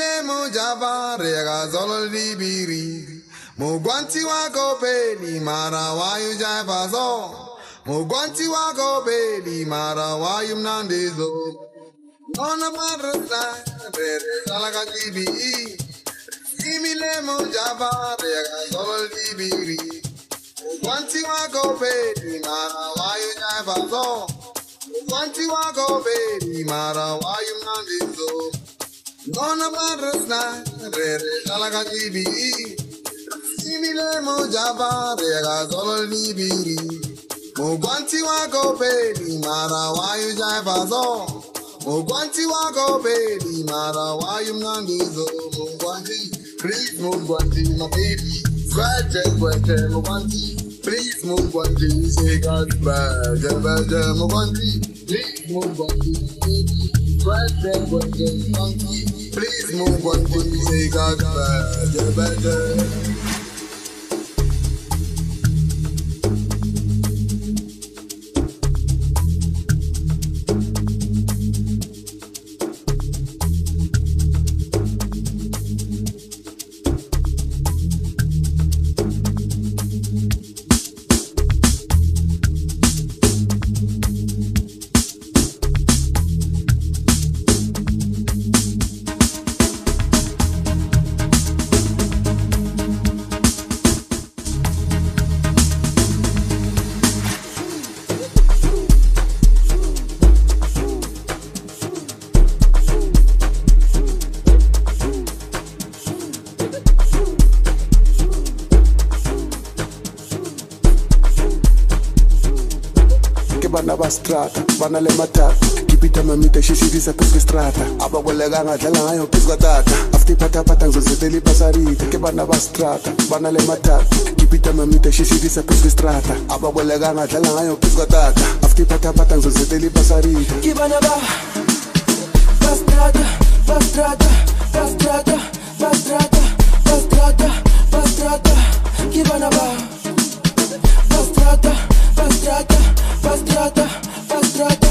mile mo java re ga zolo libiri mo gwanti wako peli mara wayu java zo. Mo gwanti wako peli mara wayu mnandizo ona mara sna re re dala ka jibi riski mile mo java re ga zolo libiri Wanti wako baby, mara why you never go? Wanti wako baby, mara you not in so? Nona marasna, re re talaga jibi. Simile mo java, re ga solo libiri. Mo wanti wako baby, mara why you never go? Mo wanti wako baby, mara why you in so? Mo wanti, please mo wanti, my baby. Sweat, sweat, mo wanti. Please move one G, say God's bad, bad, move one G. Please move one G, Please move on G, say God's bad, bad. strata banale matata. Kipita mamita shishirisa que abakwelekanga dlala ngayo pisikwatata afutiphathaphatha ngizozitela ibasarita ke bana bastrata banale matata. Kipita mamita shishirisa pesistrata abakwelekanga dlala ngayo pisikwatata afutiphathaphatha ngizozitela ibasarita ke bana ba bastrata bastrata bastrata bastrata bastrata bastrata ke bana ba bastrata pastrata, pastrata, pastrata,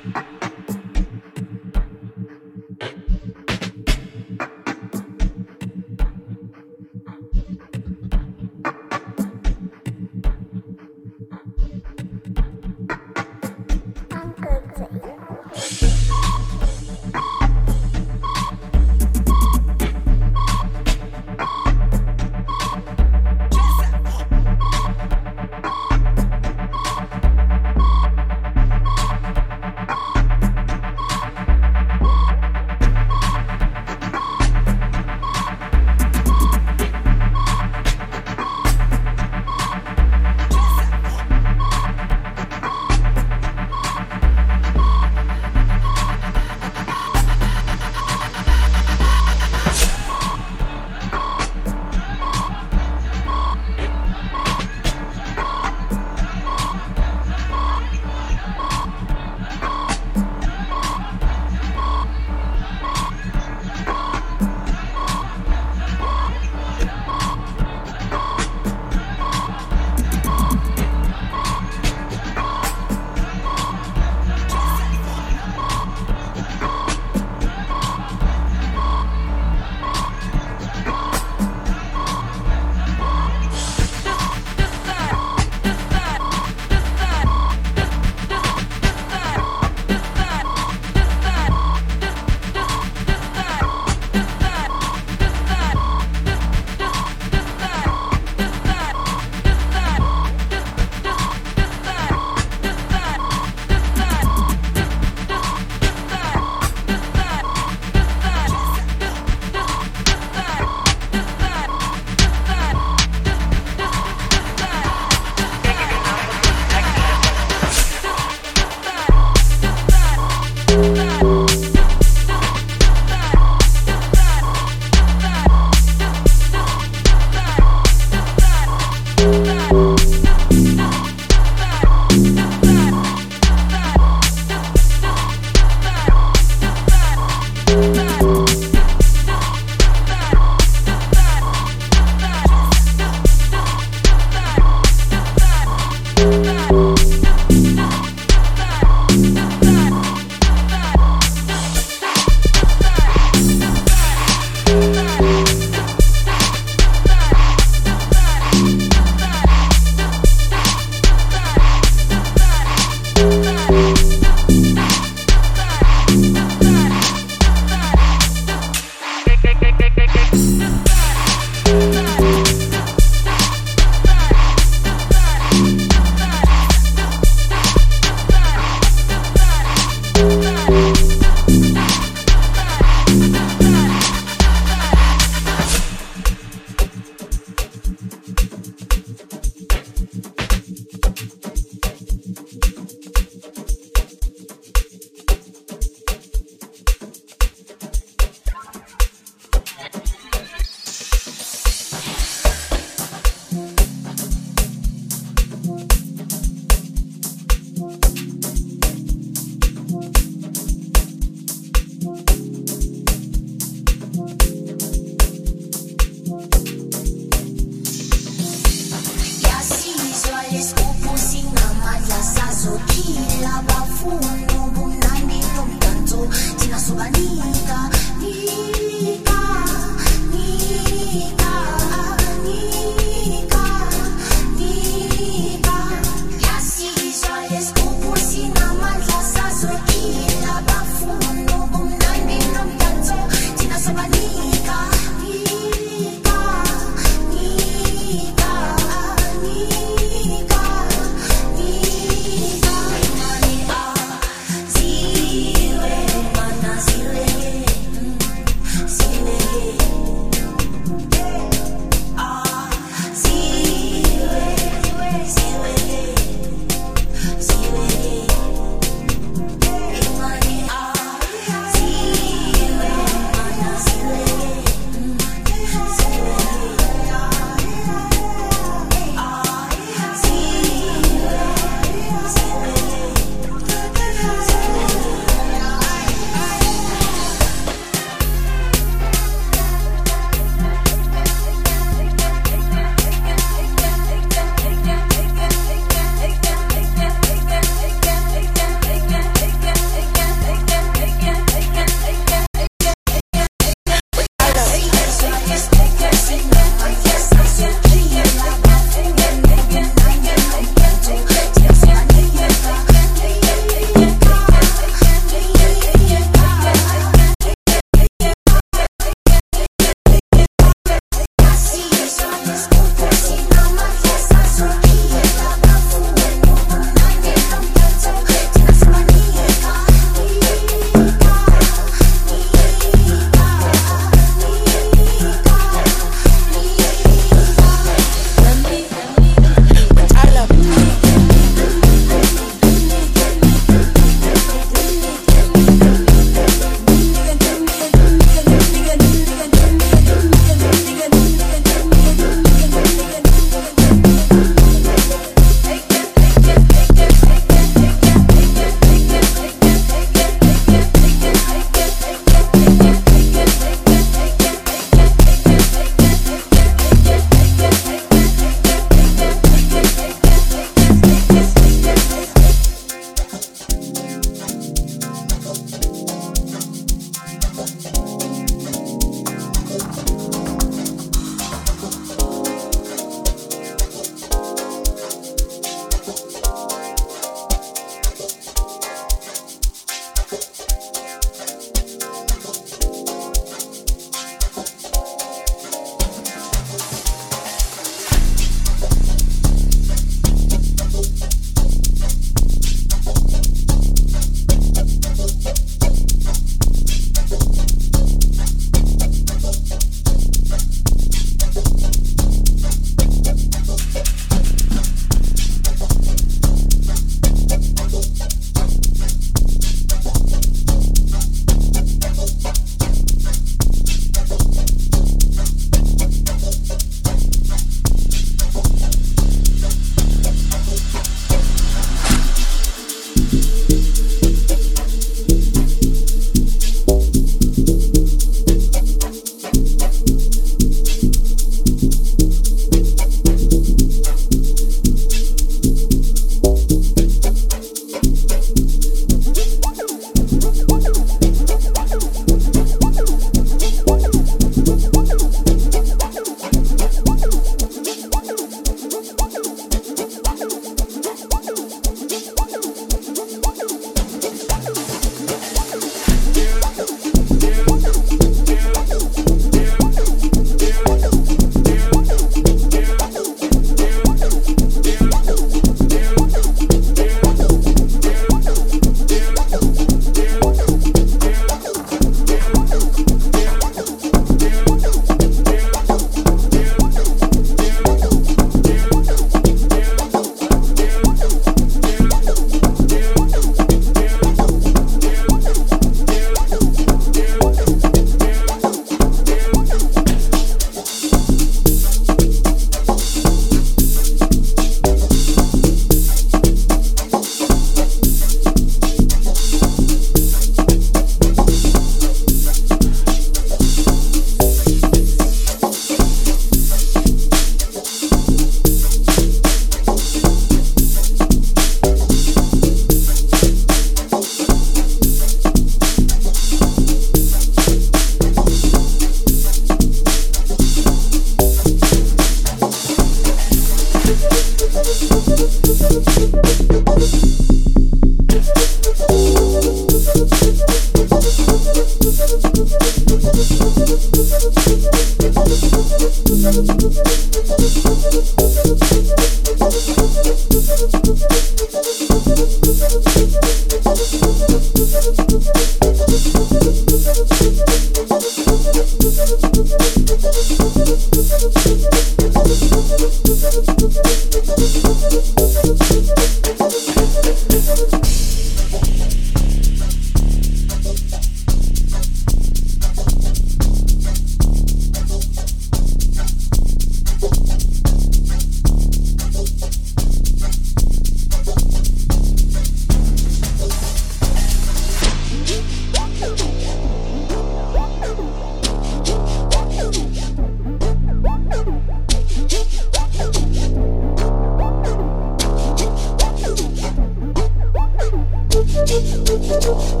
Thank